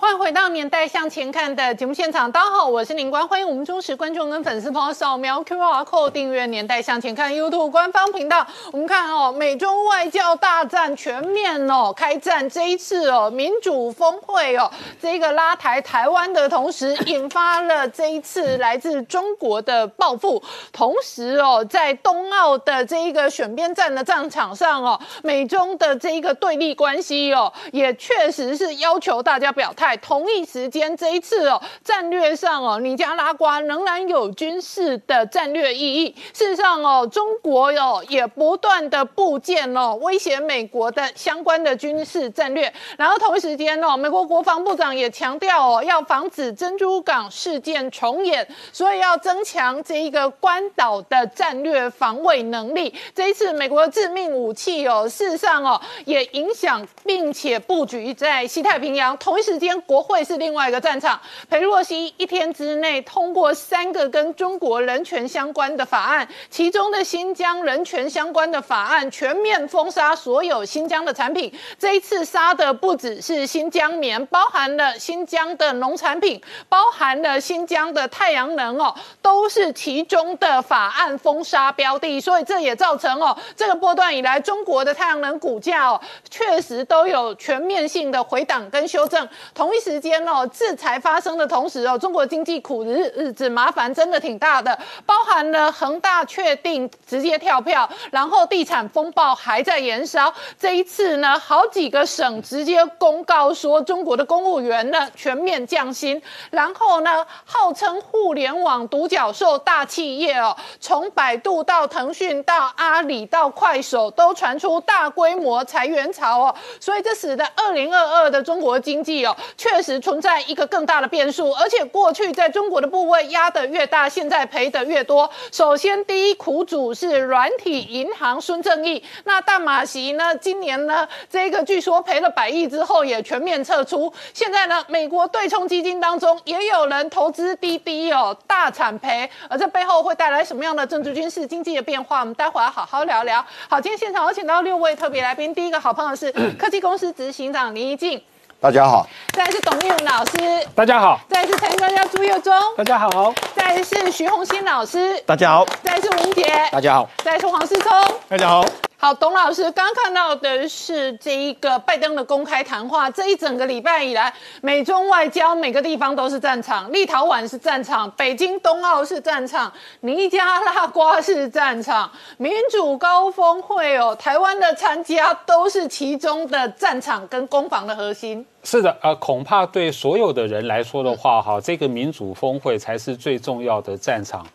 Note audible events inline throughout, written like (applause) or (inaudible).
欢迎回到《年代向前看》的节目现场，大家好，我是林官，欢迎我们忠实观众跟粉丝朋友扫描 QR Code 订阅《年代向前看》YouTube 官方频道。我们看哦，美中外交大战全面哦开战，这一次哦民主峰会哦这个拉抬台湾的同时，引发了这一次来自中国的报复，同时哦在冬奥的这一个选边站的战场上哦，美中的这一个对立关系哦，也确实是要求大家表态。在同一时间，这一次哦，战略上哦，尼加拉瓜仍然有军事的战略意义。事实上哦，中国哟也不断的部件哦，威胁美国的相关的军事战略。然后同一时间哦，美国国防部长也强调哦，要防止珍珠港事件重演，所以要增强这一个关岛的战略防卫能力。这一次美国的致命武器哦，事实上哦，也影响并且布局在西太平洋。同一时间。国会是另外一个战场。裴洛西一天之内通过三个跟中国人权相关的法案，其中的新疆人权相关的法案全面封杀所有新疆的产品。这一次杀的不只是新疆棉，包含了新疆的农产品，包含了新疆的太阳能哦，都是其中的法案封杀标的。所以这也造成哦，这个波段以来中国的太阳能股价哦，确实都有全面性的回档跟修正。同同一时间哦，制裁发生的同时哦，中国经济苦日日子麻烦真的挺大的，包含了恒大确定直接跳票，然后地产风暴还在延烧。这一次呢，好几个省直接公告说中国的公务员呢全面降薪，然后呢，号称互联网独角兽大企业哦，从百度到腾讯到阿里到快手都传出大规模裁员潮哦，所以这使得二零二二的中国经济哦。确实存在一个更大的变数，而且过去在中国的部位压得越大，现在赔得越多。首先，第一苦主是软体银行孙正义，那大马席呢？今年呢，这个据说赔了百亿之后也全面撤出。现在呢，美国对冲基金当中也有人投资滴滴哦，大惨赔。而这背后会带来什么样的政治、军事、经济的变化？我们待会儿好好聊聊。好，今天现场有请到六位特别来宾，第一个好朋友是科技公司执行长林怡静。大家好，再是董玉文老师，大家好，再是财经专家朱佑忠，大家好，再是徐红新老师，大家好，再是吴杰，大家好，再是黄世聪，大家好。好，董老师刚看到的是这一个拜登的公开谈话。这一整个礼拜以来，美中外交每个地方都是战场，立陶宛是战场，北京冬奥是战场，尼加拉瓜是战场，民主高峰会哦，台湾的参加都是其中的战场跟攻防的核心。是的，呃，恐怕对所有的人来说的话，哈，这个民主峰会才是最重要的战场。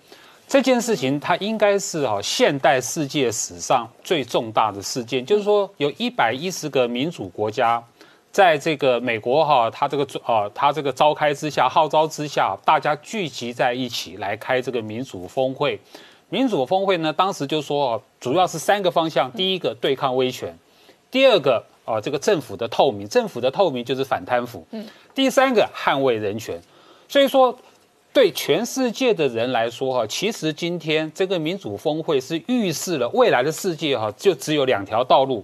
这件事情，它应该是哈现代世界史上最重大的事件，就是说，有一百一十个民主国家，在这个美国哈，它这个啊，它这个召开之下，号召之下，大家聚集在一起来开这个民主峰会。民主峰会呢，当时就说，主要是三个方向：第一个，对抗威权；第二个，啊，这个政府的透明，政府的透明就是反贪腐；嗯，第三个，捍卫人权。所以说。对全世界的人来说，哈，其实今天这个民主峰会是预示了未来的世界，哈，就只有两条道路，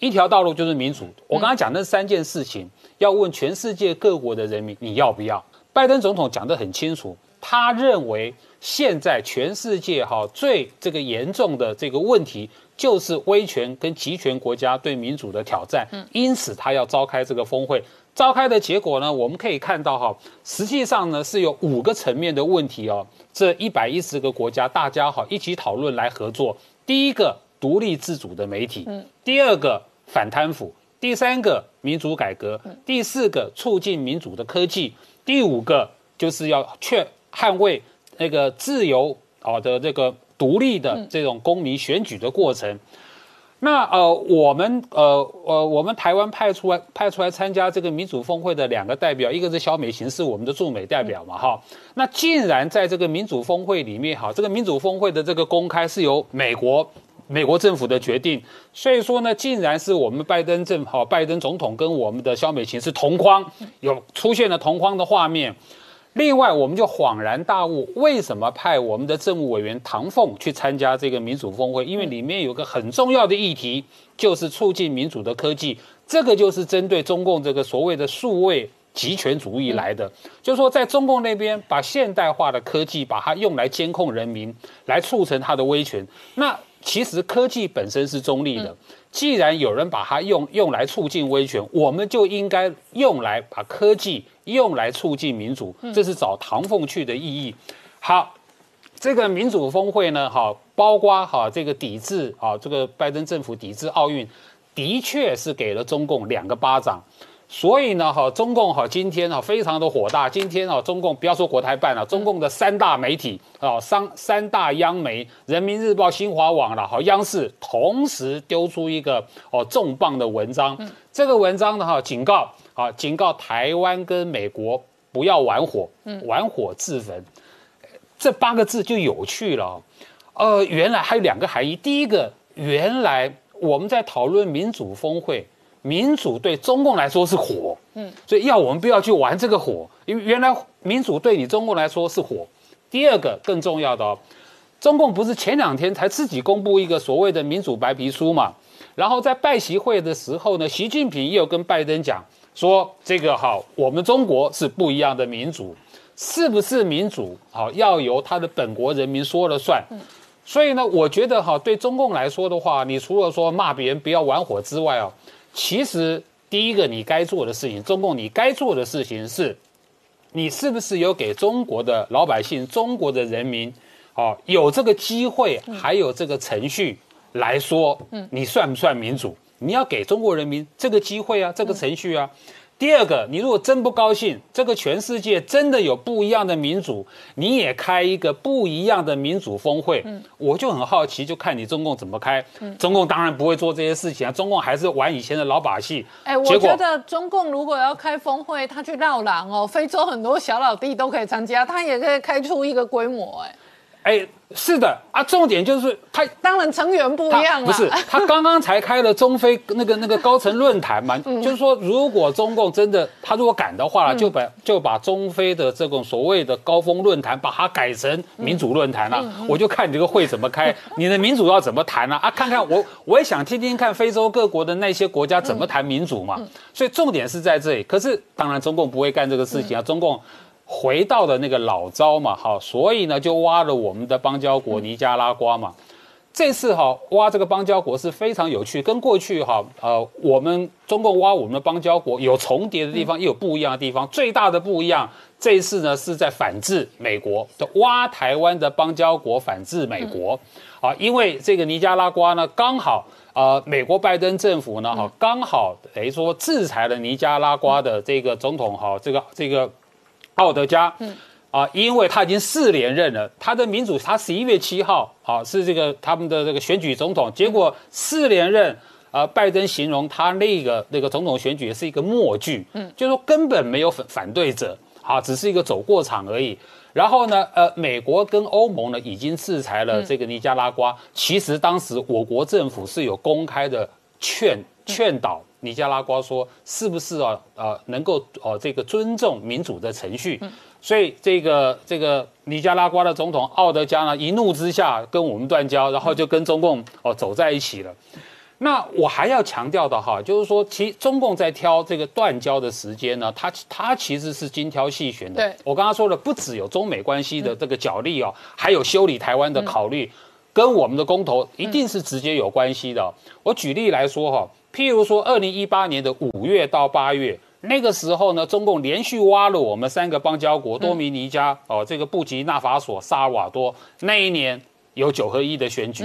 一条道路就是民主。我刚刚讲那三件事情，要问全世界各国的人民，你要不要？拜登总统讲得很清楚，他认为现在全世界哈最这个严重的这个问题，就是威权跟集权国家对民主的挑战，因此他要召开这个峰会。召开的结果呢？我们可以看到哈，实际上呢是有五个层面的问题哦。这一百一十个国家，大家好一起讨论来合作。第一个，独立自主的媒体；嗯，第二个，反贪腐；第三个，民主改革；第四个，促进民主的科技；第五个，就是要确捍卫那个自由啊的这个独立的这种公民选举的过程。那呃，我们呃呃，我们台湾派出来派出来参加这个民主峰会的两个代表，一个是肖美琴，是我们的驻美代表嘛，哈。那竟然在这个民主峰会里面，哈，这个民主峰会的这个公开是由美国美国政府的决定，所以说呢，竟然是我们拜登政哈拜登总统跟我们的肖美琴是同框，有出现了同框的画面。另外，我们就恍然大悟，为什么派我们的政务委员唐凤去参加这个民主峰会？因为里面有个很重要的议题，就是促进民主的科技。这个就是针对中共这个所谓的数位集权主义来的，就是说在中共那边把现代化的科技把它用来监控人民，来促成他的威权。那其实科技本身是中立的，既然有人把它用用来促进威权，我们就应该用来把科技。用来促进民主，这是找唐凤去的意义。好，这个民主峰会呢，哈，包括哈这个抵制啊，这个拜登政府抵制奥运，的确是给了中共两个巴掌。所以呢，哈，中共哈今天哈非常的火大。今天啊，中共不要说国台办了，中共的三大媒体啊，三三大央媒，人民日报、新华网了，好，央视同时丢出一个哦重磅的文章。这个文章呢，哈，警告。啊！警告台湾跟美国不要玩火，玩火自焚。这八个字就有趣了。呃，原来还有两个含义。第一个，原来我们在讨论民主峰会，民主对中共来说是火，嗯，所以要我们不要去玩这个火，因为原来民主对你中共来说是火。第二个更重要的哦，中共不是前两天才自己公布一个所谓的民主白皮书嘛？然后在拜习会的时候呢，习近平也有跟拜登讲。说这个好，我们中国是不一样的民主，是不是民主？好，要由他的本国人民说了算。所以呢，我觉得哈，对中共来说的话，你除了说骂别人不要玩火之外啊，其实第一个你该做的事情，中共你该做的事情是，你是不是有给中国的老百姓、中国的人民，哦，有这个机会，还有这个程序来说，你算不算民主？你要给中国人民这个机会啊，这个程序啊。第二个，你如果真不高兴，这个全世界真的有不一样的民主，你也开一个不一样的民主峰会。嗯，我就很好奇，就看你中共怎么开。嗯，中共当然不会做这些事情啊，中共还是玩以前的老把戏。哎，我觉得中共如果要开峰会，他去绕狼哦，非洲很多小老弟都可以参加，他也可以开出一个规模。哎，哎。是的啊，重点就是他当然成员不一样不是他刚刚才开了中非那个那个高层论坛嘛，就是说如果中共真的他如果敢的话，就把就把中非的这种所谓的高峰论坛把它改成民主论坛了，我就看你这个会怎么开，(laughs) 你的民主要怎么谈呢？啊，看看我我也想听听看非洲各国的那些国家怎么谈民主嘛，所以重点是在这里。可是当然中共不会干这个事情啊，中共。回到了那个老招嘛，好，所以呢就挖了我们的邦交国尼加拉瓜嘛。这次哈挖这个邦交国是非常有趣，跟过去哈呃我们中共挖我们的邦交国有重叠的地方，也有不一样的地方。最大的不一样，这一次呢是在反制美国的挖台湾的邦交国，反制美国啊，因为这个尼加拉瓜呢刚好呃美国拜登政府呢哈刚好等于说制裁了尼加拉瓜的这个总统哈这个这个。奥德加，嗯，啊，因为他已经四连任了，他的民主，他十一月七号，啊，是这个他们的这个选举总统，结果四连任，啊，拜登形容他那个那个总统选举是一个默剧，嗯，就说根本没有反反对者，啊，只是一个走过场而已。然后呢，呃，美国跟欧盟呢已经制裁了这个尼加拉瓜，其实当时我国政府是有公开的劝劝导。尼加拉瓜说：“是不是啊？呃，能够哦，这个尊重民主的程序。所以这个这个尼加拉瓜的总统奥德加呢，一怒之下跟我们断交，然后就跟中共哦走在一起了。那我还要强调的哈，就是说，其中共在挑这个断交的时间呢，它它其实是精挑细选的。我刚刚说了，不只有中美关系的这个角力哦，还有修理台湾的考虑，跟我们的公投一定是直接有关系的。我举例来说哈。”譬如说，二零一八年的五月到八月，那个时候呢，中共连续挖了我们三个邦交国多米尼加、哦，这个布吉纳法索、萨尔瓦多。那一年有九合一的选举。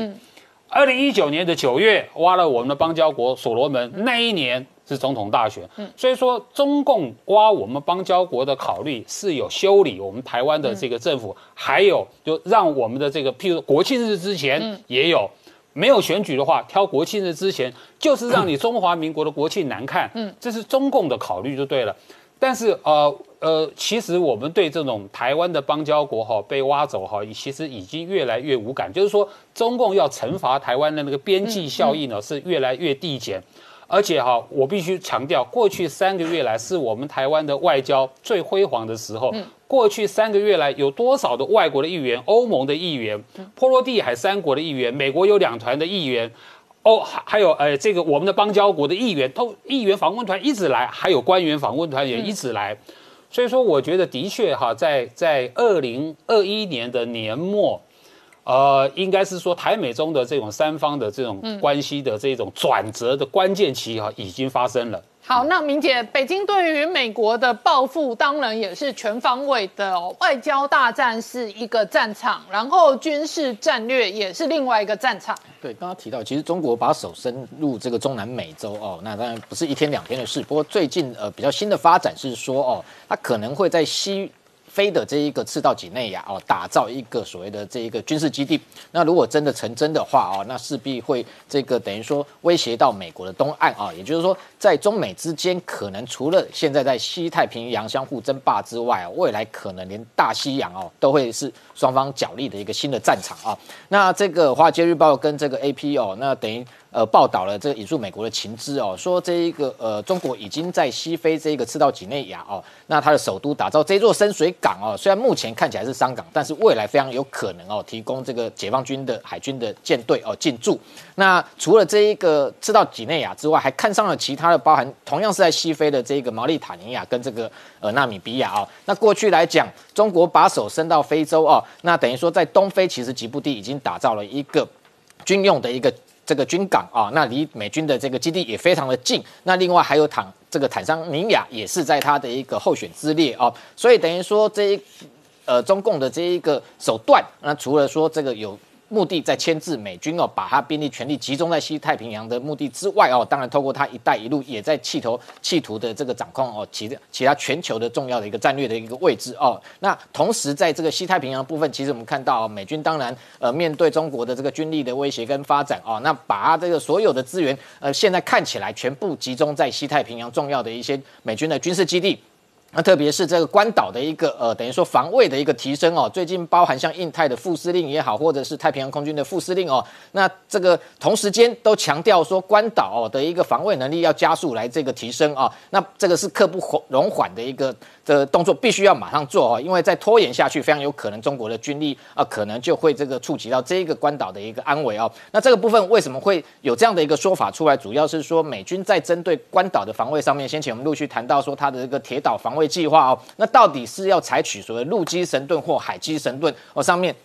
二零一九年的九月挖了我们的邦交国所罗门，那一年是总统大选。所以说，中共挖我们邦交国的考虑是有修理我们台湾的这个政府，还有就让我们的这个譬如国庆日之前也有。没有选举的话，挑国庆日之前，就是让你 (coughs) 中华民国的国庆难看。嗯，这是中共的考虑就对了。但是呃呃，其实我们对这种台湾的邦交国哈被挖走哈，其实已经越来越无感。就是说，中共要惩罚台湾的那个边际效应呢是越来越递减。而且哈，我必须强调，过去三个月来是我们台湾的外交最辉煌的时候。过去三个月来，有多少的外国的议员、欧盟的议员、波罗的海三国的议员、美国有两团的议员，哦，还还有呃，这个我们的邦交国的议员，都议员访问团一直来，还有官员访问团也一直来。所以说，我觉得的确哈，在在二零二一年的年末。呃，应该是说台美中的这种三方的这种关系的这种转折的关键期哈，已经发生了。好，那明姐，北京对于美国的报复，当然也是全方位的哦。外交大战是一个战场，然后军事战略也是另外一个战场。对，刚刚提到，其实中国把手伸入这个中南美洲哦，那当然不是一天两天的事。不过最近呃比较新的发展是说哦，它可能会在西。飞的这一个赤道几内亚哦，打造一个所谓的这一个军事基地。那如果真的成真的话哦，那势必会这个等于说威胁到美国的东岸啊。也就是说，在中美之间，可能除了现在在西太平洋相互争霸之外，未来可能连大西洋哦都会是双方角力的一个新的战场啊。那这个《华尔街日报》跟这个 AP 哦，那等于。呃，报道了这个引述美国的情资哦，说这一个呃，中国已经在西非这一个赤道几内亚哦，那它的首都打造这座深水港哦，虽然目前看起来是商港，但是未来非常有可能哦，提供这个解放军的海军的舰队哦进驻。那除了这一个赤道几内亚之外，还看上了其他的，包含同样是在西非的这个毛利塔尼亚跟这个呃纳米比亚哦。那过去来讲，中国把手伸到非洲哦，那等于说在东非其实吉布地已经打造了一个军用的一个。这个军港啊，那离美军的这个基地也非常的近。那另外还有坦这个坦桑尼亚也是在它的一个候选之列啊，所以等于说这一呃中共的这一个手段，那除了说这个有。目的在牵制美军哦，把他兵力全力集中在西太平洋的目的之外哦，当然透过他“一带一路”也在企图企图的这个掌控哦，其其他全球的重要的一个战略的一个位置哦。那同时在这个西太平洋部分，其实我们看到美军当然呃面对中国的这个军力的威胁跟发展哦，那把这个所有的资源呃现在看起来全部集中在西太平洋重要的一些美军的军事基地。那特别是这个关岛的一个呃，等于说防卫的一个提升哦，最近包含像印太的副司令也好，或者是太平洋空军的副司令哦，那这个同时间都强调说关岛的一个防卫能力要加速来这个提升啊，那这个是刻不容缓的一个的动作，必须要马上做哦，因为再拖延下去，非常有可能中国的军力啊可能就会这个触及到这一个关岛的一个安危哦。那这个部分为什么会有这样的一个说法出来？主要是说美军在针对关岛的防卫上面，先前我们陆续谈到说它的这个铁岛防卫。计划哦，那到底是要采取所谓陆基神盾或海基神盾哦？上面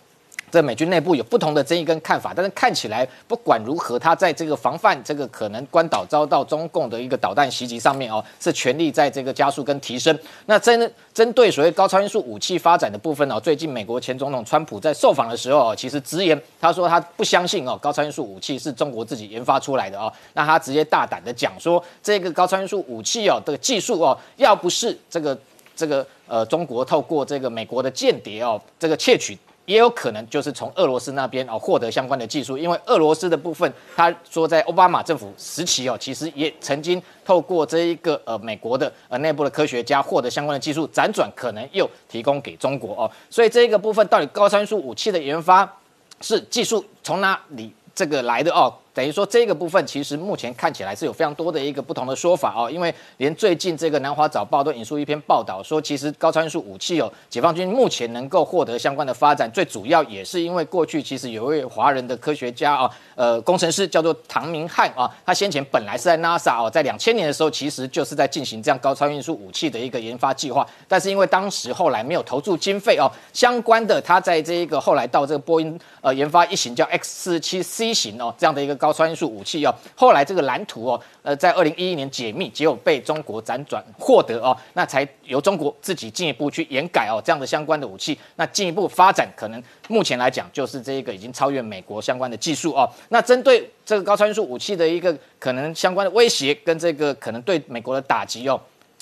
在美军内部有不同的争议跟看法，但是看起来不管如何，他在这个防范这个可能关岛遭到中共的一个导弹袭击上面哦，是全力在这个加速跟提升。那针针对所谓高超音速武器发展的部分哦，最近美国前总统川普在受访的时候哦，其实直言他说他不相信哦，高超音速武器是中国自己研发出来的哦。那他直接大胆的讲说，这个高超音速武器哦的技术哦，要不是这个这个呃中国透过这个美国的间谍哦，这个窃取。也有可能就是从俄罗斯那边哦获得相关的技术，因为俄罗斯的部分，他说在奥巴马政府时期哦，其实也曾经透过这一个呃美国的呃内部的科学家获得相关的技术，辗转可能又提供给中国哦，所以这一个部分到底高参数武器的研发是技术从哪里这个来的哦？等于说这个部分其实目前看起来是有非常多的一个不同的说法哦，因为连最近这个南华早报都引述一篇报道说，其实高超音速武器哦，解放军目前能够获得相关的发展，最主要也是因为过去其实有一位华人的科学家啊，呃，工程师叫做唐明翰啊，他先前本来是在 NASA 哦，在两千年的时候其实就是在进行这样高超音速武器的一个研发计划，但是因为当时后来没有投注经费哦，相关的他在这一个后来到这个波音呃研发一型叫 X 四七 C 型哦这样的一个。高超音速武器哦，后来这个蓝图哦，呃，在二零一一年解密，结果被中国辗转获得哦，那才由中国自己进一步去研改哦，这样的相关的武器，那进一步发展，可能目前来讲就是这一个已经超越美国相关的技术哦。那针对这个高超音速武器的一个可能相关的威胁跟这个可能对美国的打击哦，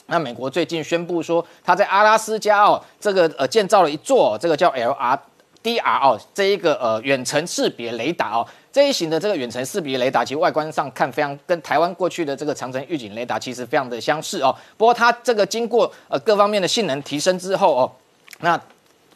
那美国最近宣布说，他在阿拉斯加哦，这个呃建造了一座这个叫 L R dr 哦，这一个呃远程识别雷达哦。这一型的这个远程识别雷达，其实外观上看非常跟台湾过去的这个长城预警雷达其实非常的相似哦。不过它这个经过呃各方面的性能提升之后哦，那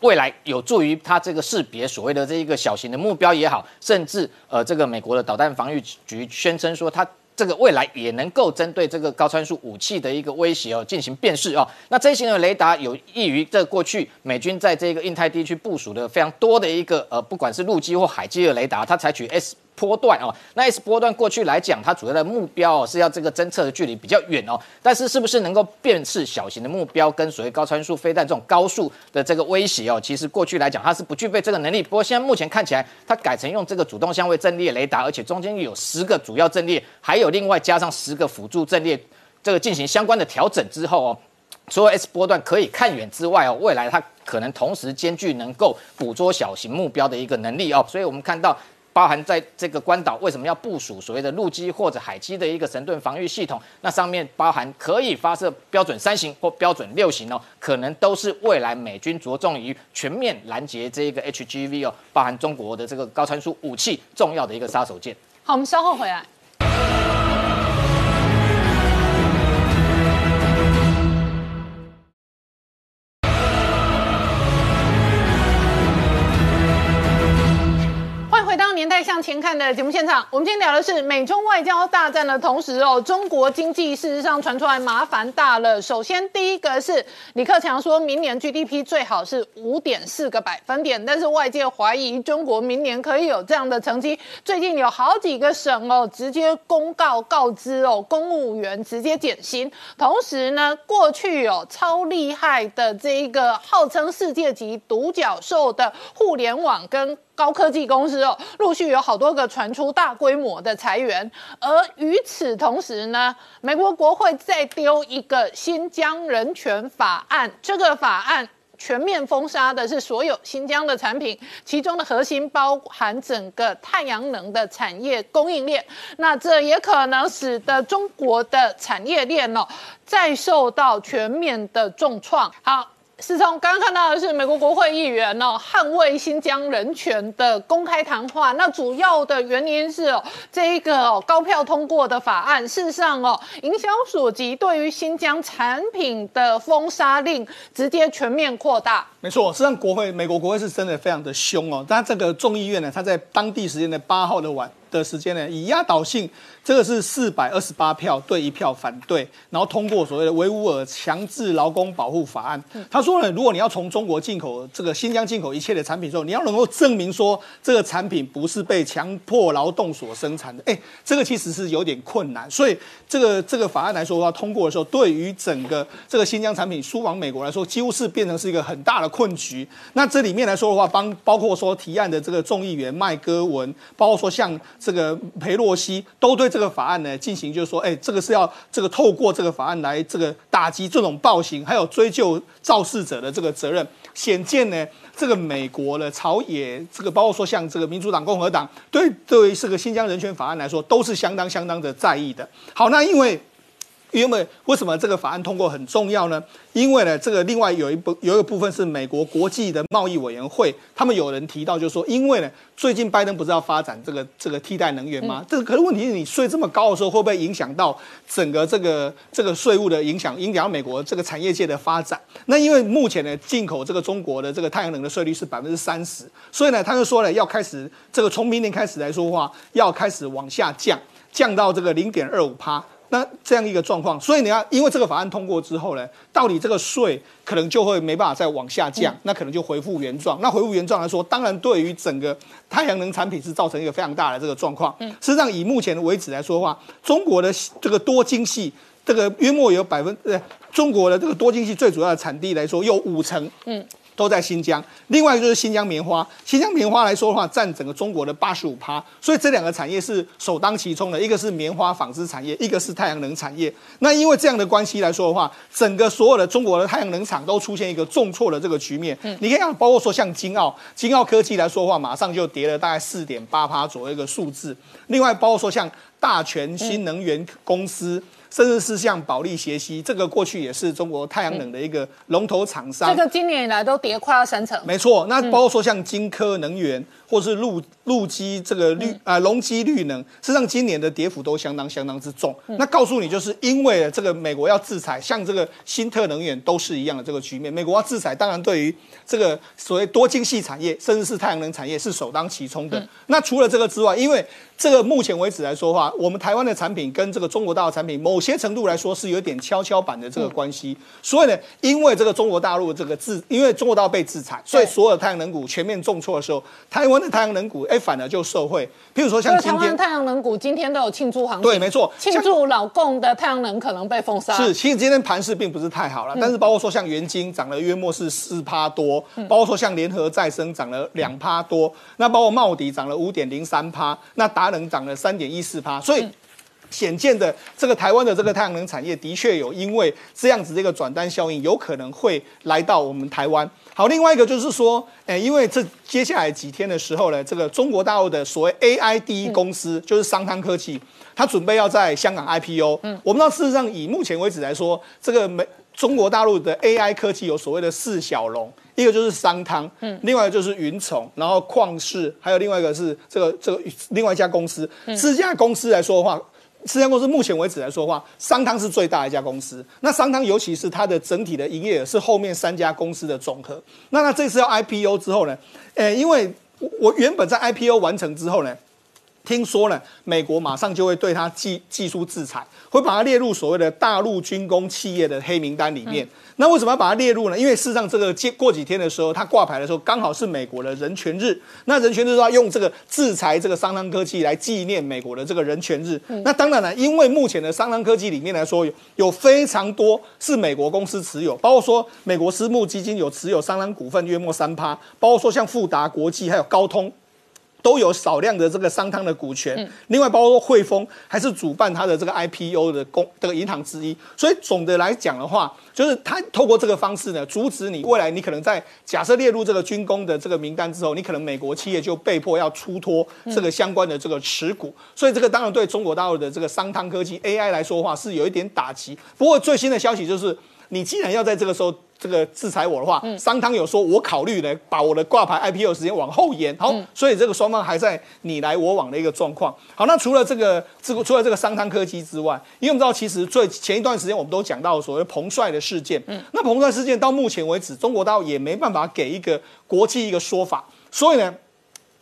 未来有助于它这个识别所谓的这一个小型的目标也好，甚至呃这个美国的导弹防御局宣称说它这个未来也能够针对这个高参数武器的一个威胁哦进行辨识哦。那这一型的雷达有益于这过去美军在这个印太地区部署的非常多的一个呃，不管是陆基或海基的雷达，它采取 S。波段哦，那 S 波段过去来讲，它主要的目标哦是要这个侦测的距离比较远哦，但是是不是能够辨识小型的目标跟所谓高参数飞弹这种高速的这个威胁哦，其实过去来讲它是不具备这个能力。不过现在目前看起来，它改成用这个主动相位阵列雷达，而且中间有十个主要阵列，还有另外加上十个辅助阵列，这个进行相关的调整之后哦，除了 S 波段可以看远之外哦，未来它可能同时兼具能够捕捉小型目标的一个能力哦，所以我们看到。包含在这个关岛为什么要部署所谓的陆基或者海基的一个神盾防御系统？那上面包含可以发射标准三型或标准六型哦，可能都是未来美军着重于全面拦截这一个 HGV 哦，包含中国的这个高参数武器重要的一个杀手锏。好，我们稍后回来。向前看的节目现场，我们今天聊的是美中外交大战的同时哦，中国经济事实上传出来麻烦大了。首先第一个是李克强说明年 GDP 最好是五点四个百分点，但是外界怀疑中国明年可以有这样的成绩。最近有好几个省哦，直接公告告知哦，公务员直接减薪。同时呢，过去有超厉害的这一个号称世界级独角兽的互联网跟。高科技公司哦，陆续有好多个传出大规模的裁员，而与此同时呢，美国国会再丢一个新疆人权法案，这个法案全面封杀的是所有新疆的产品，其中的核心包含整个太阳能的产业供应链，那这也可能使得中国的产业链哦，再受到全面的重创。好。是从刚刚看到的是美国国会议员哦捍卫新疆人权的公开谈话，那主要的原因是哦这一个哦高票通过的法案，事实上哦影响所及，对于新疆产品的封杀令直接全面扩大。没错，实际上国会美国国会是真的非常的凶哦，但这个众议院呢，他在当地时间的八号的晚。的时间呢，以压倒性，这个是四百二十八票对一票反对，然后通过所谓的维吾尔强制劳工保护法案。他说呢，如果你要从中国进口这个新疆进口一切的产品之后，你要能够证明说这个产品不是被强迫劳动所生产的，哎，这个其实是有点困难。所以这个这个法案来说的话，通过的时候，对于整个这个新疆产品输往美国来说，几乎是变成是一个很大的困局。那这里面来说的话，帮包括说提案的这个众议员麦戈文，包括说像。这个裴洛西都对这个法案呢进行，就是说，哎，这个是要这个透过这个法案来这个打击这种暴行，还有追究肇事者的这个责任。显见呢，这个美国的朝野，这个包括说像这个民主党、共和党，对对于这个新疆人权法案来说，都是相当相当的在意的。好，那因为。因为为什么这个法案通过很重要呢？因为呢，这个另外有一部有一个部分是美国国际的贸易委员会，他们有人提到，就是说，因为呢，最近拜登不是要发展这个这个替代能源吗？这个可是问题是你税这么高的时候，会不会影响到整个这个这个税务的影响，影响到美国这个产业界的发展？那因为目前呢，进口这个中国的这个太阳能的税率是百分之三十，所以呢，他就说了，要开始这个从明年开始来说话，要开始往下降，降到这个零点二五趴。那这样一个状况，所以你要因为这个法案通过之后呢，到底这个税可能就会没办法再往下降，那可能就恢复原状。那恢复原状来说，当然对于整个太阳能产品是造成一个非常大的这个状况。嗯实际上，以目前为止来说的话，中国的这个多晶系，这个约莫有百分呃，中国的这个多晶系最主要的产地来说，有五成。嗯。都在新疆，另外就是新疆棉花。新疆棉花来说的话，占整个中国的八十五趴，所以这两个产业是首当其冲的。一个是棉花纺织产业，一个是太阳能产业。那因为这样的关系来说的话，整个所有的中国的太阳能厂都出现一个重挫的这个局面。你可以看，包括说像金澳，金澳科技来说的话，马上就跌了大概四点八趴左右一个数字。另外，包括说像大全新能源公司。甚至是像保利协鑫，这个过去也是中国太阳能的一个龙头厂商。这个今年以来都跌快要三成。没错，那包括说像金科能源。或是陆陆基这个绿啊隆基绿能，事实上今年的跌幅都相当相当之重。那告诉你，就是因为这个美国要制裁，像这个新特能源都是一样的这个局面。美国要制裁，当然对于这个所谓多晶系产业，甚至是太阳能产业是首当其冲的。那除了这个之外，因为这个目前为止来说的话，我们台湾的产品跟这个中国大陆产品，某些程度来说是有点跷跷板的这个关系。所以呢，因为这个中国大陆这个制，因为中国大陆被制裁，所以所有太阳能股全面重挫的时候，台湾的太阳能股哎反而就受惠。譬如说像今天太阳能股今天都有庆祝行情，对，没错，庆祝老共的太阳能可能被封杀。是，其实今天盘势并不是太好了，但是包括说像元晶涨了约莫是四趴多，包括说像联合再生涨了两趴多，那包括茂迪涨了五点零三趴，那达能涨了三点一四趴，所以。显见的这个台湾的这个太阳能产业的确有因为这样子这个转单效应，有可能会来到我们台湾。好，另外一个就是说，诶，因为这接下来几天的时候呢，这个中国大陆的所谓 AI 第一公司就是商汤科技，它准备要在香港 IPO。嗯，我们知道事实上以目前为止来说，这个美中国大陆的 AI 科技有所谓的四小龙，一个就是商汤，嗯，另外就是云宠，然后旷视，还有另外一个是这个这个另外一家公司，四家公司来说的话。四家公司目前为止来说的话，商汤是最大的一家公司。那商汤尤其是它的整体的营业额是后面三家公司的总和。那那这次要 IPO 之后呢？诶，因为我我原本在 IPO 完成之后呢。听说呢，美国马上就会对它技技术制裁，会把它列入所谓的大陆军工企业的黑名单里面。那为什么要把它列入呢？因为事实上，这个过几天的时候，它挂牌的时候刚好是美国的人权日。那人权日要用这个制裁这个商汤科技来纪念美国的这个人权日。那当然了，因为目前的商汤科技里面来说，有有非常多是美国公司持有，包括说美国私募基金有持有商汤股份约莫三趴，包括说像富达国际还有高通。都有少量的这个商汤的股权，另外包括汇丰还是主办它的这个 IPO 的公这个银行之一，所以总的来讲的话，就是它透过这个方式呢，阻止你未来你可能在假设列入这个军工的这个名单之后，你可能美国企业就被迫要出脱这个相关的这个持股，所以这个当然对中国大陆的这个商汤科技 AI 来说的话是有一点打击。不过最新的消息就是，你既然要在这个时候。这个制裁我的话，商汤有说，我考虑呢，把我的挂牌 IPO 时间往后延。好，所以这个双方还在你来我往的一个状况。好，那除了这个，这个除了这个商汤科技之外，因为我们知道，其实最前一段时间我们都讲到所谓彭帅的事件。嗯，那彭帅事件到目前为止，中国大陆也没办法给一个国际一个说法。所以呢，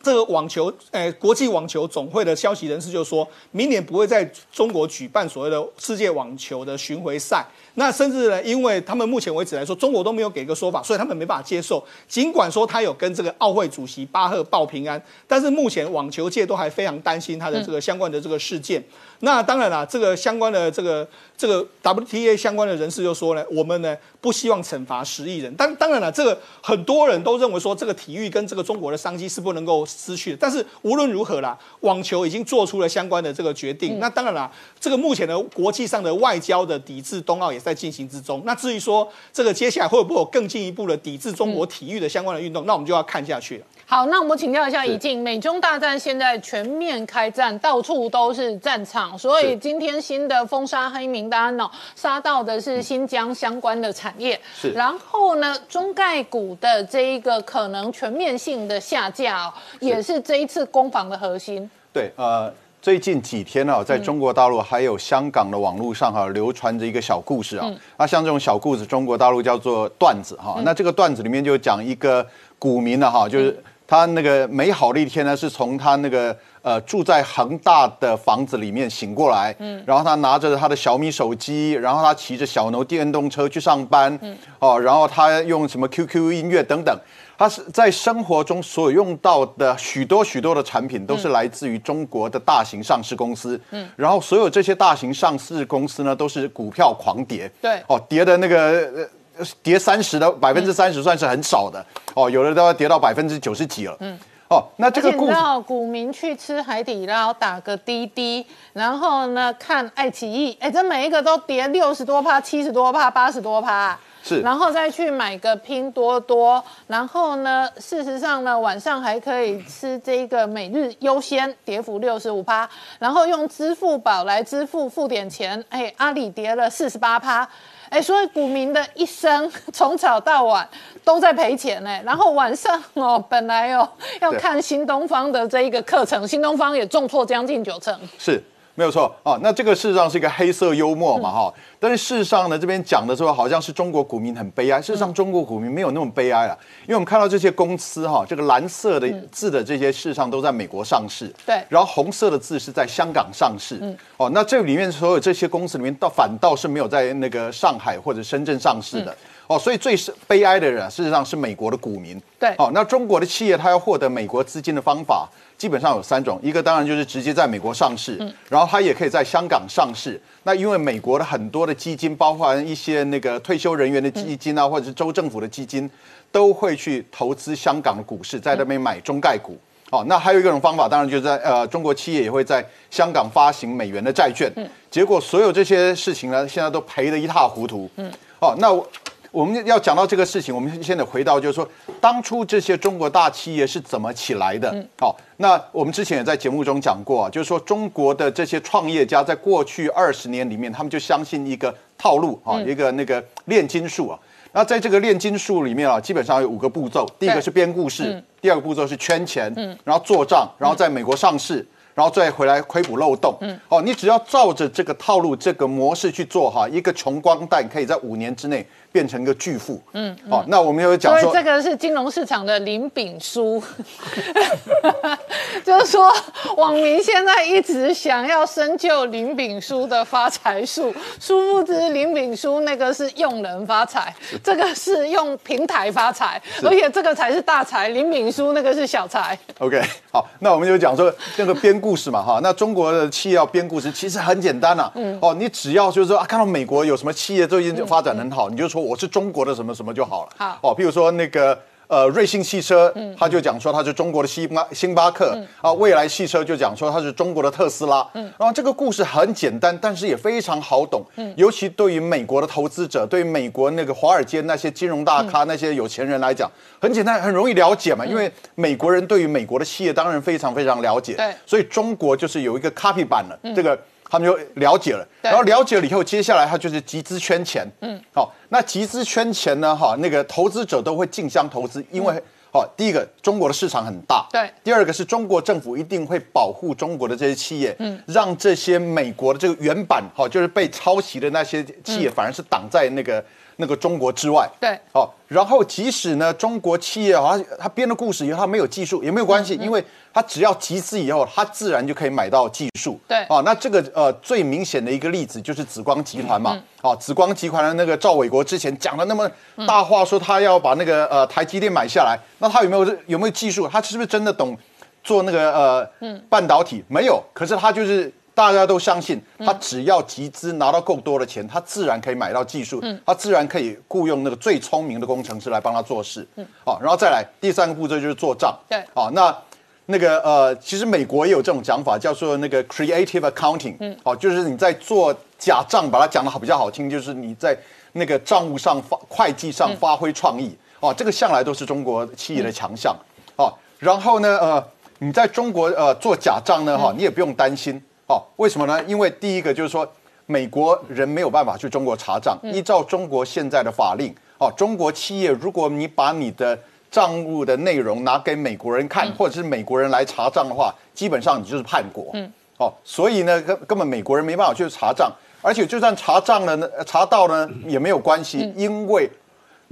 这个网球，诶，国际网球总会的消息人士就说，明年不会在中国举办所谓的世界网球的巡回赛。那甚至呢，因为他们目前为止来说，中国都没有给个说法，所以他们没办法接受。尽管说他有跟这个奥会主席巴赫报平安，但是目前网球界都还非常担心他的这个相关的这个事件。那当然了，这个相关的这个这个 WTA 相关的人士就说呢，我们呢不希望惩罚十亿人。当当然了，这个很多人都认为说，这个体育跟这个中国的商机是不能够失去的。但是无论如何啦，网球已经做出了相关的这个决定。那当然了，这个目前的国际上的外交的抵制冬奥也在进行之中。那至于说这个接下来会不会有更进一步的抵制中国体育的相关的运动，那我们就要看下去了。好，那我们请教一下怡静，美中大战现在全面开战，到处都是战场，所以今天新的封杀黑名单哦，杀到的是新疆相关的产业。是，然后呢，中概股的这一个可能全面性的下架哦，也是这一次攻防的核心。对，呃，最近几天呢，在中国大陆还有香港的网络上哈，流传着一个小故事啊。那像这种小故事，中国大陆叫做段子哈。那这个段子里面就讲一个股民呢哈，就是。他那个美好的一天呢，是从他那个呃住在恒大的房子里面醒过来，嗯，然后他拿着他的小米手机，然后他骑着小牛电动车去上班，嗯，哦，然后他用什么 QQ 音乐等等，他是在生活中所用到的许多许多的产品都是来自于中国的大型上市公司，嗯，然后所有这些大型上市公司呢，都是股票狂跌，对，哦，跌的那个。跌三十的百分之三十算是很少的。哦，有的都要跌到百分之九十几了。嗯，哦，那这个故事，股民去吃海底捞，打个滴滴，然后呢看爱奇艺，哎，这每一个都跌六十多趴、七十多趴、八十多趴，是，然后再去买个拼多多，然后呢，事实上呢，晚上还可以吃这个每日优先，跌幅六十五趴，然后用支付宝来支付付点钱，哎，阿里跌了四十八趴。哎，所以股民的一生 (laughs) 从早到晚都在赔钱呢。然后晚上哦，本来哦要看新东方的这一个课程，新东方也重挫将近九成。是。没有错啊，那这个事实上是一个黑色幽默嘛哈，但是事实上呢，这边讲的时候好像是中国股民很悲哀，事实上中国股民没有那么悲哀了，因为我们看到这些公司哈，这个蓝色的字的这些事实上都在美国上市，对，然后红色的字是在香港上市，哦，那这里面所有这些公司里面，倒反倒是没有在那个上海或者深圳上市的。哦，所以最是悲哀的人，事实上是美国的股民。对，哦，那中国的企业它要获得美国资金的方法，基本上有三种，一个当然就是直接在美国上市，嗯，然后它也可以在香港上市。那因为美国的很多的基金，包括一些那个退休人员的基金啊，或者是州政府的基金，都会去投资香港的股市，在那边买中概股。哦，那还有一种方法，当然就是在呃，中国企业也会在香港发行美元的债券。嗯，结果所有这些事情呢，现在都赔得一塌糊涂。嗯，哦，那我。我们要讲到这个事情，我们现在回到就是说，当初这些中国大企业是怎么起来的？好，那我们之前也在节目中讲过，就是说中国的这些创业家在过去二十年里面，他们就相信一个套路啊，一个那个炼金术啊。那在这个炼金术里面啊，基本上有五个步骤，第一个是编故事，第二个步骤是圈钱，然后做账，然后在美国上市。然后再回来亏补漏洞，嗯，哦，你只要照着这个套路、这个模式去做哈，一个穷光蛋可以在五年之内变成一个巨富，嗯，哦，那我们有讲说，这个是金融市场的林炳书，(laughs) 就是说网民现在一直想要深究林炳书的发财术，殊不知林炳书那个是用人发财，这个是用平台发财，而且这个才是大财，林炳书那个是小财。OK，好，那我们就讲说那个编。故事嘛哈，那中国的企业要编故事，其实很简单呐。嗯，哦，你只要就是说啊，看到美国有什么企业最近发展很好，你就说我是中国的什么什么就好了。好，哦，比如说那个。呃，瑞幸汽车，他就讲说他是中国的星巴星巴克啊，未来汽车就讲说他是中国的特斯拉。嗯，然后这个故事很简单，但是也非常好懂。嗯，尤其对于美国的投资者，对于美国那个华尔街那些金融大咖、那些有钱人来讲，很简单，很容易了解嘛。因为美国人对于美国的企业当然非常非常了解。对，所以中国就是有一个 copy 版了。这个。他们就了解了，然后了解了以后，接下来他就是集资圈钱。嗯，好，那集资圈钱呢？哈，那个投资者都会竞相投资，因为好，第一个中国的市场很大，对；第二个是中国政府一定会保护中国的这些企业，嗯，让这些美国的这个原版，好，就是被抄袭的那些企业，反而是挡在那个。那个中国之外，对，好，然后即使呢，中国企业啊，他编的故事以后他没有技术也没有关系，因为他只要集资以后，他自然就可以买到技术，对，啊，那这个呃最明显的一个例子就是紫光集团嘛，啊，紫光集团的那个赵伟国之前讲了那么大话，说他要把那个呃台积电买下来，那他有没有有没有技术？他是不是真的懂做那个呃半导体？没有，可是他就是。大家都相信，他只要集资拿到够多的钱，他自然可以买到技术，他自然可以雇佣那个最聪明的工程师来帮他做事。好，然后再来第三个步骤就是做账。对，好，那那个呃，其实美国也有这种讲法，叫做那个 creative accounting。嗯，好，就是你在做假账，把它讲的好比较好听，就是你在那个账务上发会计上发挥创意。哦，这个向来都是中国企业的强项。哦，然后呢，呃，你在中国呃做假账呢，哈，你也不用担心。哦，为什么呢？因为第一个就是说，美国人没有办法去中国查账。依照中国现在的法令，哦，中国企业如果你把你的账务的内容拿给美国人看，或者是美国人来查账的话，基本上你就是叛国。嗯，哦，所以呢，根根本美国人没办法去查账，而且就算查账了呢，查到呢也没有关系，因为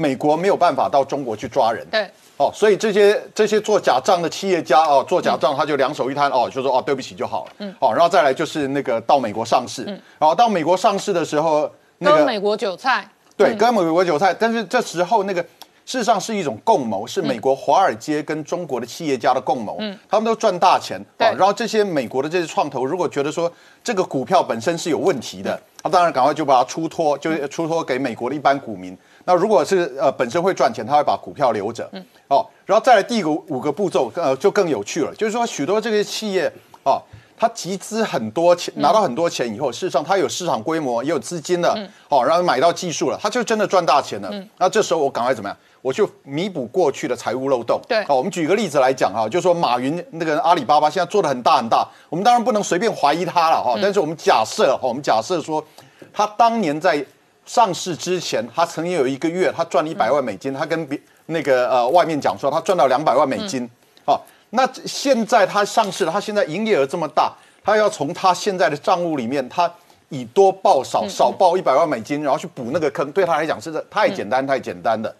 美国没有办法到中国去抓人。对。哦，所以这些这些做假账的企业家哦，做假账他就两手一摊哦，就说哦对不起就好了。嗯，哦，然后再来就是那个到美国上市，嗯，然后到美国上市的时候，那个美国韭菜，对，跟美国韭菜，但是这时候那个事实上是一种共谋，是美国华尔街跟中国的企业家的共谋，嗯，他们都赚大钱，对，然后这些美国的这些创投如果觉得说这个股票本身是有问题的，他当然赶快就把它出脱，就出脱给美国的一般股民。那如果是呃本身会赚钱，他会把股票留着，嗯，哦，然后再来第一个五个步骤，呃，就更有趣了，就是说许多这些企业啊，他集资很多钱，拿到很多钱以后，事实上他有市场规模，也有资金了，哦，然后买到技术了，他就真的赚大钱了。嗯那这时候我赶快怎么样？我就弥补过去的财务漏洞。对，好，我们举一个例子来讲哈，就是说马云那个阿里巴巴现在做的很大很大，我们当然不能随便怀疑他了哈，但是我们假设哈，我们假设说他当年在上市之前，他曾经有一个月他赚了一百万美金，他跟别那个呃外面讲说他赚到两百万美金。好，那现在他上市了，他现在营业额这么大，他要从他现在的账务里面，他以多报少，少报一百万美金，然后去补那个坑，对他来讲是太简单太简单的哦。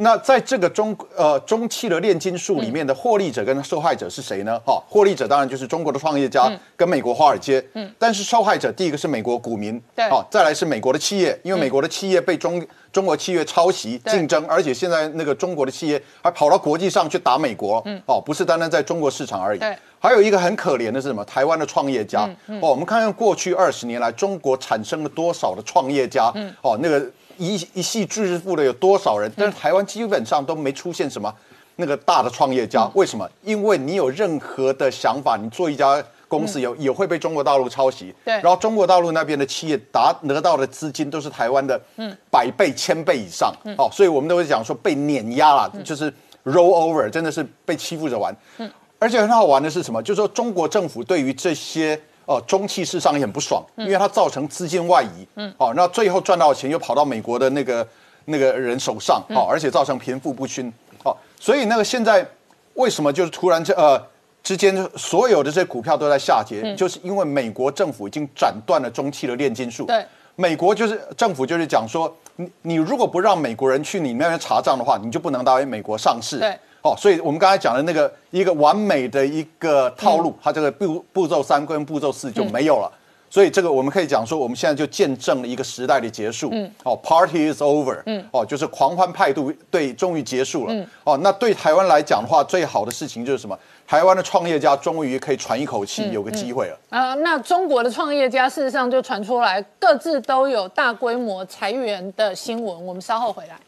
那在这个中呃中期的炼金术里面的获利者跟受害者是谁呢？哈，获利者当然就是中国的创业家跟美国华尔街，嗯，但是受害者第一个是美国股民，对，哦，再来是美国的企业，因为美国的企业被中中国企业抄袭竞争，而且现在那个中国的企业还跑到国际上去打美国，嗯，哦，不是单单在中国市场而已，对，还有一个很可怜的是什么？台湾的创业家，哦，我们看看过去二十年来中国产生了多少的创业家，嗯，哦，那个。一一系致富的有多少人？但是台湾基本上都没出现什么那个大的创业家。为什么？因为你有任何的想法，你做一家公司有也会被中国大陆抄袭。对。然后中国大陆那边的企业达得到的资金都是台湾的百倍、千倍以上。哦，所以我们都会讲说被碾压了，就是 roll over，真的是被欺负着玩。嗯。而且很好玩的是什么？就是说中国政府对于这些。哦，中汽市上也很不爽，因为它造成资金外移，嗯，哦，那最后赚到钱又跑到美国的那个那个人手上，哦，而且造成贫富不均，哦，所以那个现在为什么就是突然这呃之间所有的这些股票都在下跌，就是因为美国政府已经斩断了中汽的炼金术，对，美国就是政府就是讲说，你你如果不让美国人去你那边查账的话，你就不能到美国上市，对。哦，所以我们刚才讲的那个一个完美的一个套路，它这个步步骤三跟步骤四就没有了。所以这个我们可以讲说，我们现在就见证了一个时代的结束。嗯，哦，Party is over。嗯，哦，就是狂欢派对对终于结束了。嗯，哦，那对台湾来讲的话，最好的事情就是什么？台湾的创业家终于可以喘一口气，有个机会了。啊，那中国的创业家事实上就传出来，各自都有大规模裁员的新闻。我们稍后回来。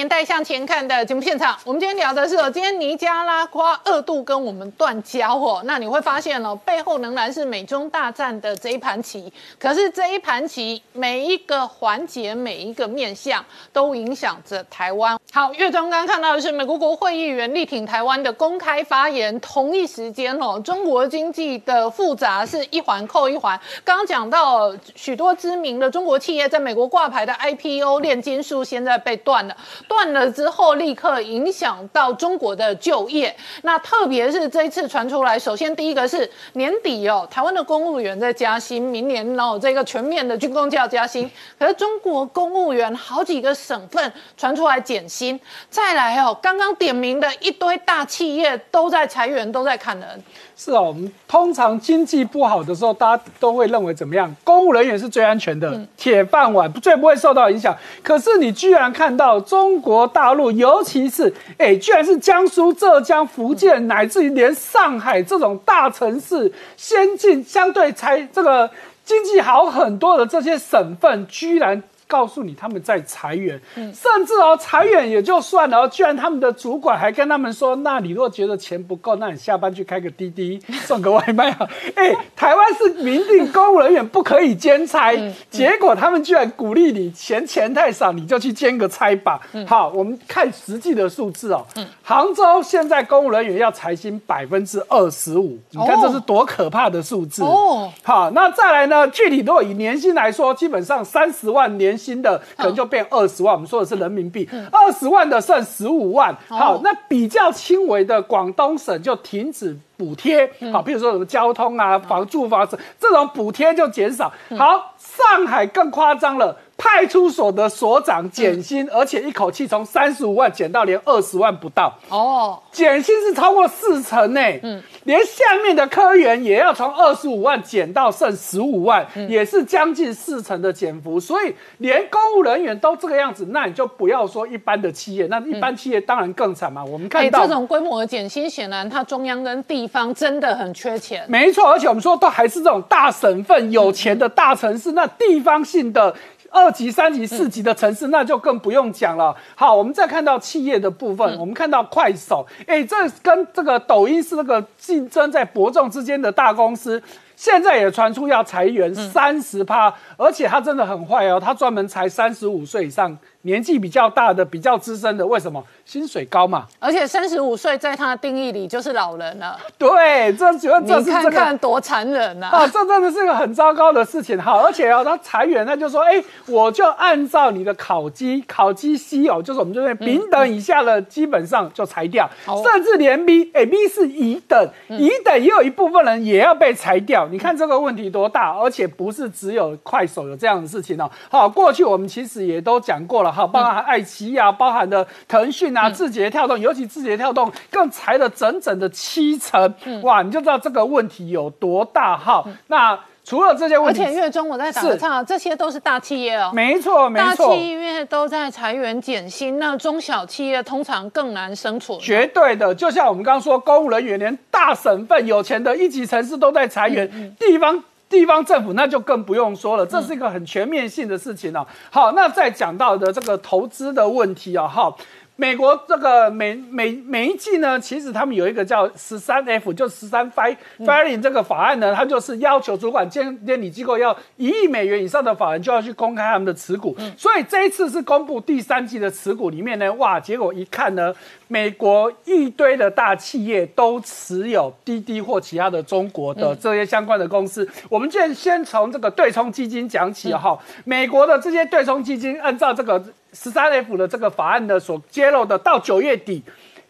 年代向前看的节目现场，我们今天聊的是哦，今天尼加拉瓜二度跟我们断交哦，那你会发现哦，背后仍然是美中大战的这一盘棋。可是这一盘棋每一个环节、每一个面向都影响着台湾。好，岳中刚看到的是美国国会议员力挺台湾的公开发言。同一时间哦，中国经济的复杂是一环扣一环。刚刚讲到许多知名的中国企业在美国挂牌的 IPO 炼金术现在被断了。断了之后，立刻影响到中国的就业。那特别是这一次传出来，首先第一个是年底哦，台湾的公务员在加薪，明年哦这个全面的军工就要加薪。可是中国公务员好几个省份传出来减薪，再来哦，刚刚点名的一堆大企业都在裁员，都在砍人。是哦，我们通常经济不好的时候，大家都会认为怎么样？公务人员是最安全的，铁饭碗，最不会受到影响。可是你居然看到中国大陆，尤其是哎，居然是江苏、浙江、福建，乃至于连上海这种大城市、先进、相对才这个经济好很多的这些省份，居然。告诉你他们在裁员，甚至哦裁员也就算了，居然他们的主管还跟他们说：“那你若觉得钱不够，那你下班去开个滴滴，送个外卖啊！” (laughs) 哎，台湾是明定公务人员不可以兼差，结果他们居然鼓励你嫌钱太少，你就去兼个差吧。好，我们看实际的数字哦。杭州现在公务人员要裁薪百分之二十五，你看这是多可怕的数字哦。好，那再来呢？具体如果以年薪来说，基本上三十万年。新的可能就变二十万，我们说的是人民币，二十万的剩十五万。好，那比较轻微的广东省就停止补贴。好，比如说什么交通啊、房住房这种补贴就减少。好，上海更夸张了。派出所的所长减薪，而且一口气从三十五万减到连二十万不到。哦，减薪是超过四成呢。嗯，连下面的科员也要从二十五万减到剩十五万，也是将近四成的减幅。所以连公务人员都这个样子，那你就不要说一般的企业，那一般企业当然更惨嘛。我们看到这种规模的减薪，显然它中央跟地方真的很缺钱。没错，而且我们说都还是这种大省份、有钱的大城市，那地方性的。二级、三级、四级的城市，那就更不用讲了。好，我们再看到企业的部分，我们看到快手，哎，这跟这个抖音是那个竞争在伯仲之间的大公司。现在也传出要裁员三十趴，而且他真的很坏哦，他专门裁三十五岁以上。年纪比较大的、比较资深的，为什么薪水高嘛？而且三十五岁在他的定义里就是老人了。对，这觉得这是看看多残忍啊！啊，这真的是个很糟糕的事情。好，而且哦，他裁员，他就说，哎，我就按照你的考绩，考绩稀有，就是我们这边丙等以下的，基本上就裁掉，甚至连 B，哎，B 是乙等，乙等也有一部分人也要被裁掉。你看这个问题多大，而且不是只有快手有这样的事情哦。好，过去我们其实也都讲过了。好，包含爱奇艺啊，包含的腾讯啊，字节跳动，尤其字节跳动更裁了整整的七成，哇，你就知道这个问题有多大哈。那除了这些问题，而且月中我在打个岔，这些都是大企业哦，没错没错，大企业都在裁员减薪，那中小企业通常更难生存。绝对的，就像我们刚刚说，公务人员连大省份有钱的一级城市都在裁员，地方。地方政府那就更不用说了，这是一个很全面性的事情了。好，那再讲到的这个投资的问题啊，哈。美国这个每每每一季呢，其实他们有一个叫十三 F，就十三 filing 这个法案呢，它就是要求主管监监理机构要一亿美元以上的法人就要去公开他们的持股。所以这一次是公布第三季的持股里面呢，哇，结果一看呢，美国一堆的大企业都持有滴滴或其他的中国的这些相关的公司。我们就先从这个对冲基金讲起哈，美国的这些对冲基金按照这个。十三 F 的这个法案呢，所揭露的到九月底，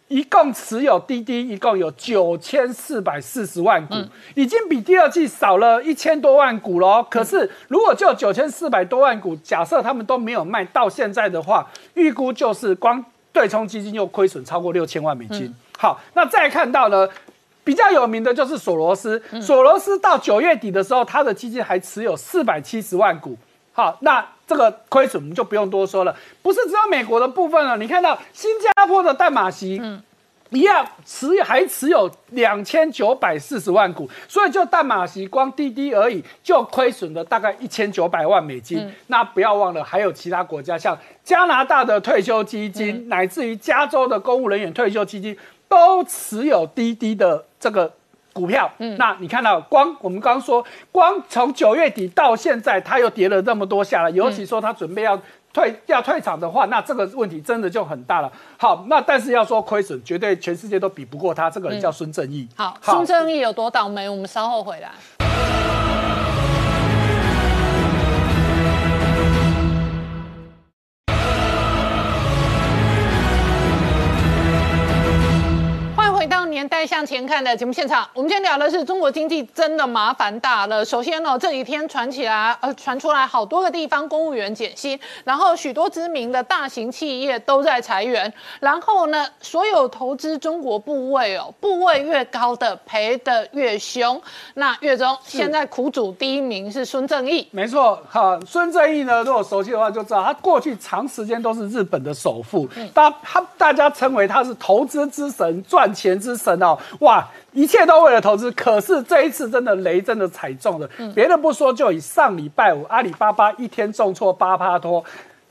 一共持有滴滴一共有九千四百四十万股，已经比第二季少了一千多万股了。可是如果就九千四百多万股，假设他们都没有卖到现在的话，预估就是光对冲基金又亏损超过六千万美金。好，那再看到呢，比较有名的就是索罗斯，索罗斯到九月底的时候，他的基金还持有四百七十万股。好，那。这个亏损我们就不用多说了，不是只有美国的部分了。你看到新加坡的淡马锡，嗯，一样持还持有两千九百四十万股，所以就淡马锡光滴滴而已，就亏损了大概一千九百万美金。那不要忘了，还有其他国家，像加拿大的退休基金，乃至于加州的公务人员退休基金，都持有滴滴的这个。股票，嗯，那你看到光我们刚刚说，光从九月底到现在，它又跌了这么多下来。尤其说它准备要退要退场的话，那这个问题真的就很大了。好，那但是要说亏损，绝对全世界都比不过他。这个人叫孙正义。好，孙正义有多倒霉？我们稍后回来。年代向前看的节目现场，我们今天聊的是中国经济真的麻烦大了。首先呢，这几天传起来，呃，传出来好多个地方公务员减薪，然后许多知名的大型企业都在裁员，然后呢，所有投资中国部位哦，部位越高的赔的越凶。那月中现在苦主第一名是孙正义，没错，哈，孙正义呢，如果熟悉的话就知道，他过去长时间都是日本的首富，嗯大他大家称为他是投资之神，赚钱之。神哦，哇，一切都为了投资，可是这一次真的雷真的踩中了。别的不说，就以上礼拜五阿里巴巴一天重挫八趴多，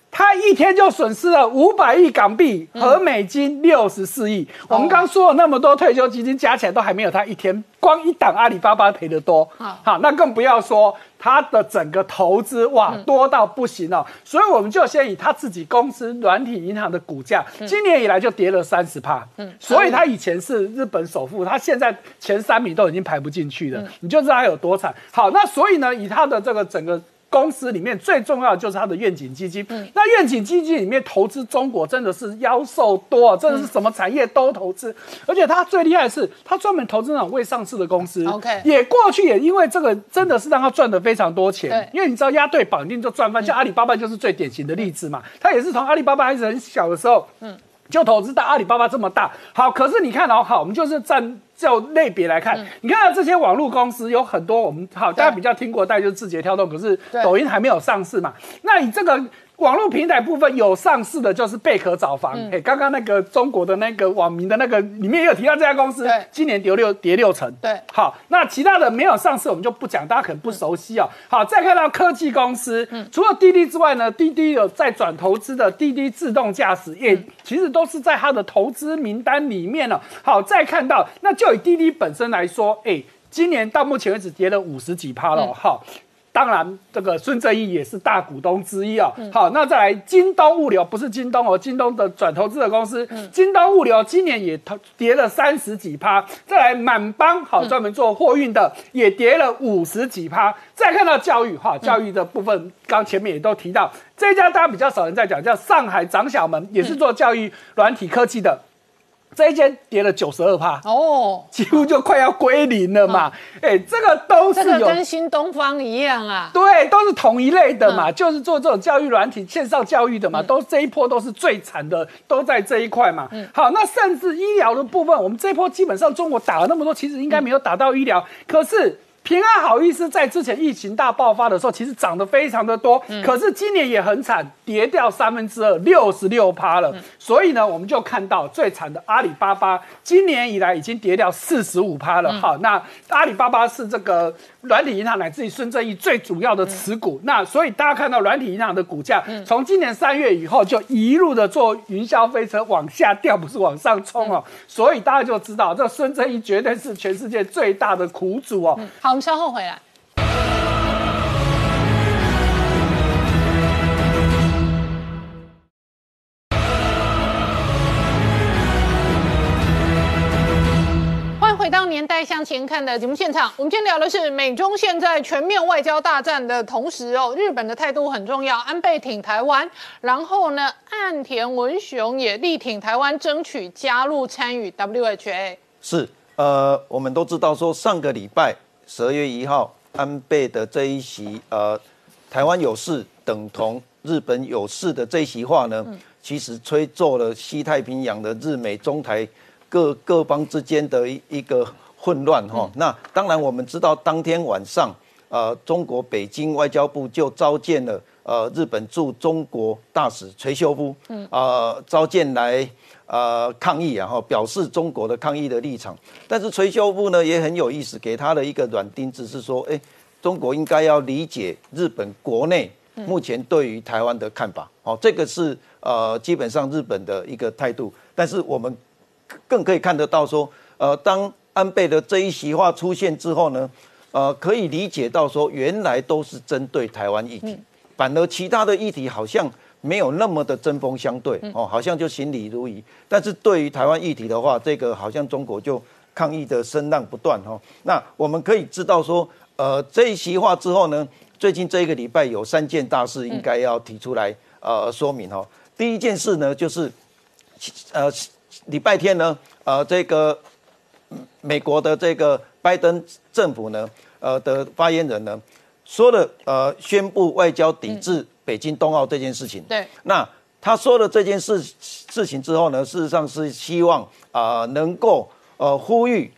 他一天就损失了五百亿港币和美金六十四亿。我们刚说了那么多退休基金加起来都还没有他一天。光一档阿里巴巴赔的多，好，那更不要说他的整个投资哇多到不行哦，所以我们就先以他自己公司软体银行的股价，今年以来就跌了三十趴，嗯，所以他以前是日本首富，他现在前三名都已经排不进去了，你就知道他有多惨。好，那所以呢，以他的这个整个。公司里面最重要的就是它的愿景基金。那愿景基金里面投资中国真的是妖兽多，真的是什么产业都投资。而且它最厉害的是，它专门投资那种未上市的公司。OK，也过去也因为这个真的是让他赚的非常多钱。因为你知道押对绑定就赚翻，像阿里巴巴就是最典型的例子嘛。他也是从阿里巴巴还是很小的时候，嗯，就投资到阿里巴巴这么大。好，可是你看哦，好，我们就是占。就类别来看，你看到这些网络公司有很多，我们好大家比较听过，大概就是字节跳动，可是抖音还没有上市嘛。那你这个。网络平台部分有上市的，就是贝壳找房。哎，刚刚那个中国的那个网民的那个里面也有提到这家公司，今年跌六跌六成。对，好，那其他的没有上市，我们就不讲，大家可能不熟悉哦。好，再看到科技公司，嗯除了滴滴之外呢，滴滴有在转投资的滴滴自动驾驶，也其实都是在它的投资名单里面了。好，再看到，那就以滴滴本身来说，哎。今年到目前为止跌了五十几趴了，好。当然，这个孙正义也是大股东之一哦。好，那再来京东物流，不是京东哦，京东的转投资的公司，京东物流今年也投跌了三十几趴。再来满帮，好，专门做货运的，也跌了五十几趴。再看到教育，哈，教育的部分，刚前面也都提到，这家大家比较少人在讲，叫上海长小门，也是做教育软体科技的。这一间跌了九十二帕哦，几乎就快要归零了嘛。哎，这个都是有跟新东方一样啊，对，都是同一类的嘛，就是做这种教育软体、线上教育的嘛，都这一波都是最惨的，都在这一块嘛。好，那甚至医疗的部分，我们这一波基本上中国打了那么多，其实应该没有打到医疗，可是。平安好意思在之前疫情大爆发的时候，其实涨得非常的多，可是今年也很惨，跌掉三分之二，六十六趴了。所以呢，我们就看到最惨的阿里巴巴，今年以来已经跌掉四十五趴了。好，那阿里巴巴是这个软体银行乃至于孙正义最主要的持股。那所以大家看到软体银行的股价，从今年三月以后就一路的坐云霄飞车往下掉，不是往上冲哦。所以大家就知道，这孙正义绝对是全世界最大的苦主哦。好。稍后回来。欢迎回到年代向前看的节目现场。我们今天聊的是美中现在全面外交大战的同时哦，日本的态度很重要，安倍挺台湾，然后呢，岸田文雄也力挺台湾，争取加入参与 WHA。是，呃，我们都知道说上个礼拜十二月一号。安倍的这一席，呃，台湾有事等同日本有事的这一席话呢，其实吹奏了西太平洋的日美中台各各方之间的一一个混乱哈。那当然我们知道，当天晚上，呃，中国北京外交部就召见了呃日本驻中国大使垂秀夫，嗯，呃，召见来。呃，抗议然后表示中国的抗议的立场，但是垂秀夫呢也很有意思，给他的一个软钉子是说，哎，中国应该要理解日本国内目前对于台湾的看法，哦，这个是呃基本上日本的一个态度，但是我们更可以看得到说，呃，当安倍的这一席话出现之后呢，呃，可以理解到说，原来都是针对台湾议题，反而其他的议题好像。没有那么的针锋相对哦，好像就行礼如仪。但是对于台湾议题的话，这个好像中国就抗议的声浪不断哦。那我们可以知道说，呃，这一席话之后呢，最近这一个礼拜有三件大事应该要提出来呃说明哦。第一件事呢，就是呃礼拜天呢，呃这个美国的这个拜登政府呢，呃的发言人呢说了呃宣布外交抵制。北京冬奥这件事情，对，那他说了这件事事情之后呢，事实上是希望啊能够呃呼吁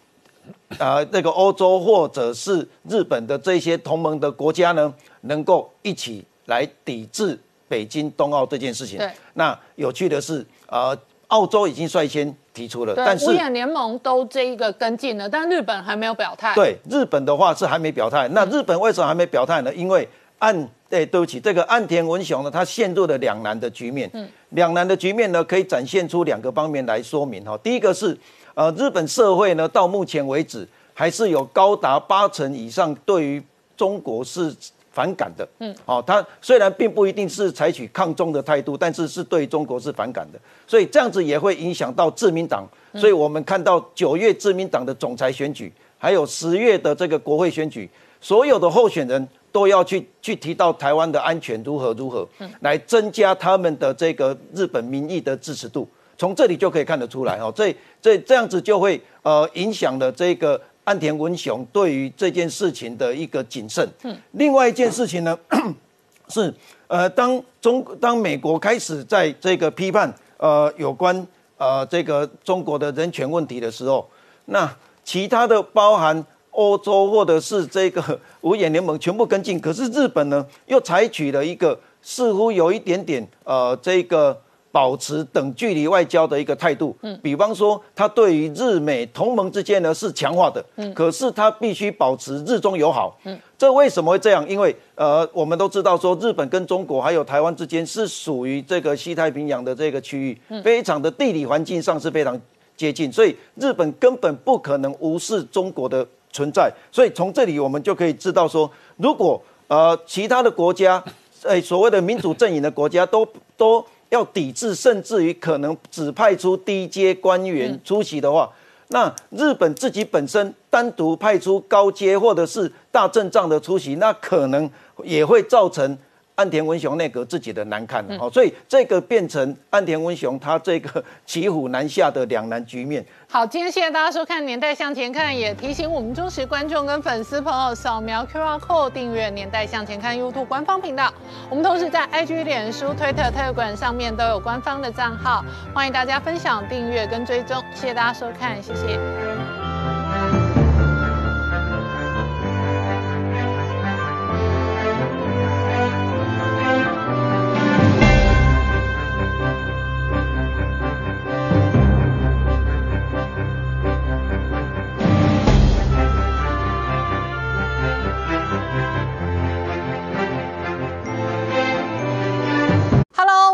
啊那个欧洲或者是日本的这些同盟的国家呢，能够一起来抵制北京冬奥这件事情。对，那有趣的是啊，澳洲已经率先提出了，但是五眼联盟都这一个跟进了，但日本还没有表态。对，日本的话是还没表态。那日本为什么还没表态呢？因为岸对，对不起，这个岸田文雄呢，他陷入了两难的局面。嗯，两难的局面呢，可以展现出两个方面来说明哈。第一个是，呃，日本社会呢，到目前为止还是有高达八成以上对于中国是反感的。嗯，哦，他虽然并不一定是采取抗中的态度，但是是对中国是反感的。所以这样子也会影响到自民党。所以我们看到九月自民党的总裁选举，还有十月的这个国会选举，所有的候选人。都要去去提到台湾的安全如何如何，来增加他们的这个日本民意的支持度，从这里就可以看得出来哦。这这这样子就会呃影响了这个安田文雄对于这件事情的一个谨慎。嗯另外一件事情呢，(coughs) 是呃当中当美国开始在这个批判呃有关呃这个中国的人权问题的时候，那其他的包含。欧洲或者是这个五眼联盟全部跟进，可是日本呢，又采取了一个似乎有一点点呃，这个保持等距离外交的一个态度。嗯，比方说，他对于日美同盟之间呢是强化的，嗯，可是他必须保持日中友好。嗯，这为什么会这样？因为呃，我们都知道说，日本跟中国还有台湾之间是属于这个西太平洋的这个区域，非常的地理环境上是非常接近，所以日本根本不可能无视中国的。存在。所以从这里我们就可以知道说，如果呃其他的国家，呃所谓的民主阵营的国家都都要抵制，甚至于可能只派出低阶官员出席的话，那日本自己本身单独派出高阶或者是大阵仗的出席，那可能也会造成。岸田文雄内阁自己的难看哦，所以这个变成岸田文雄他这个骑虎难下的两难局面。好，今天谢谢大家收看《年代向前看》，也提醒我们忠实观众跟粉丝朋友扫描 QR Code 订阅《年代向前看》YouTube 官方频道。我们同时在 IG、脸书、Twitter、Telegram 上面都有官方的账号，欢迎大家分享、订阅跟追踪。谢谢大家收看，谢谢。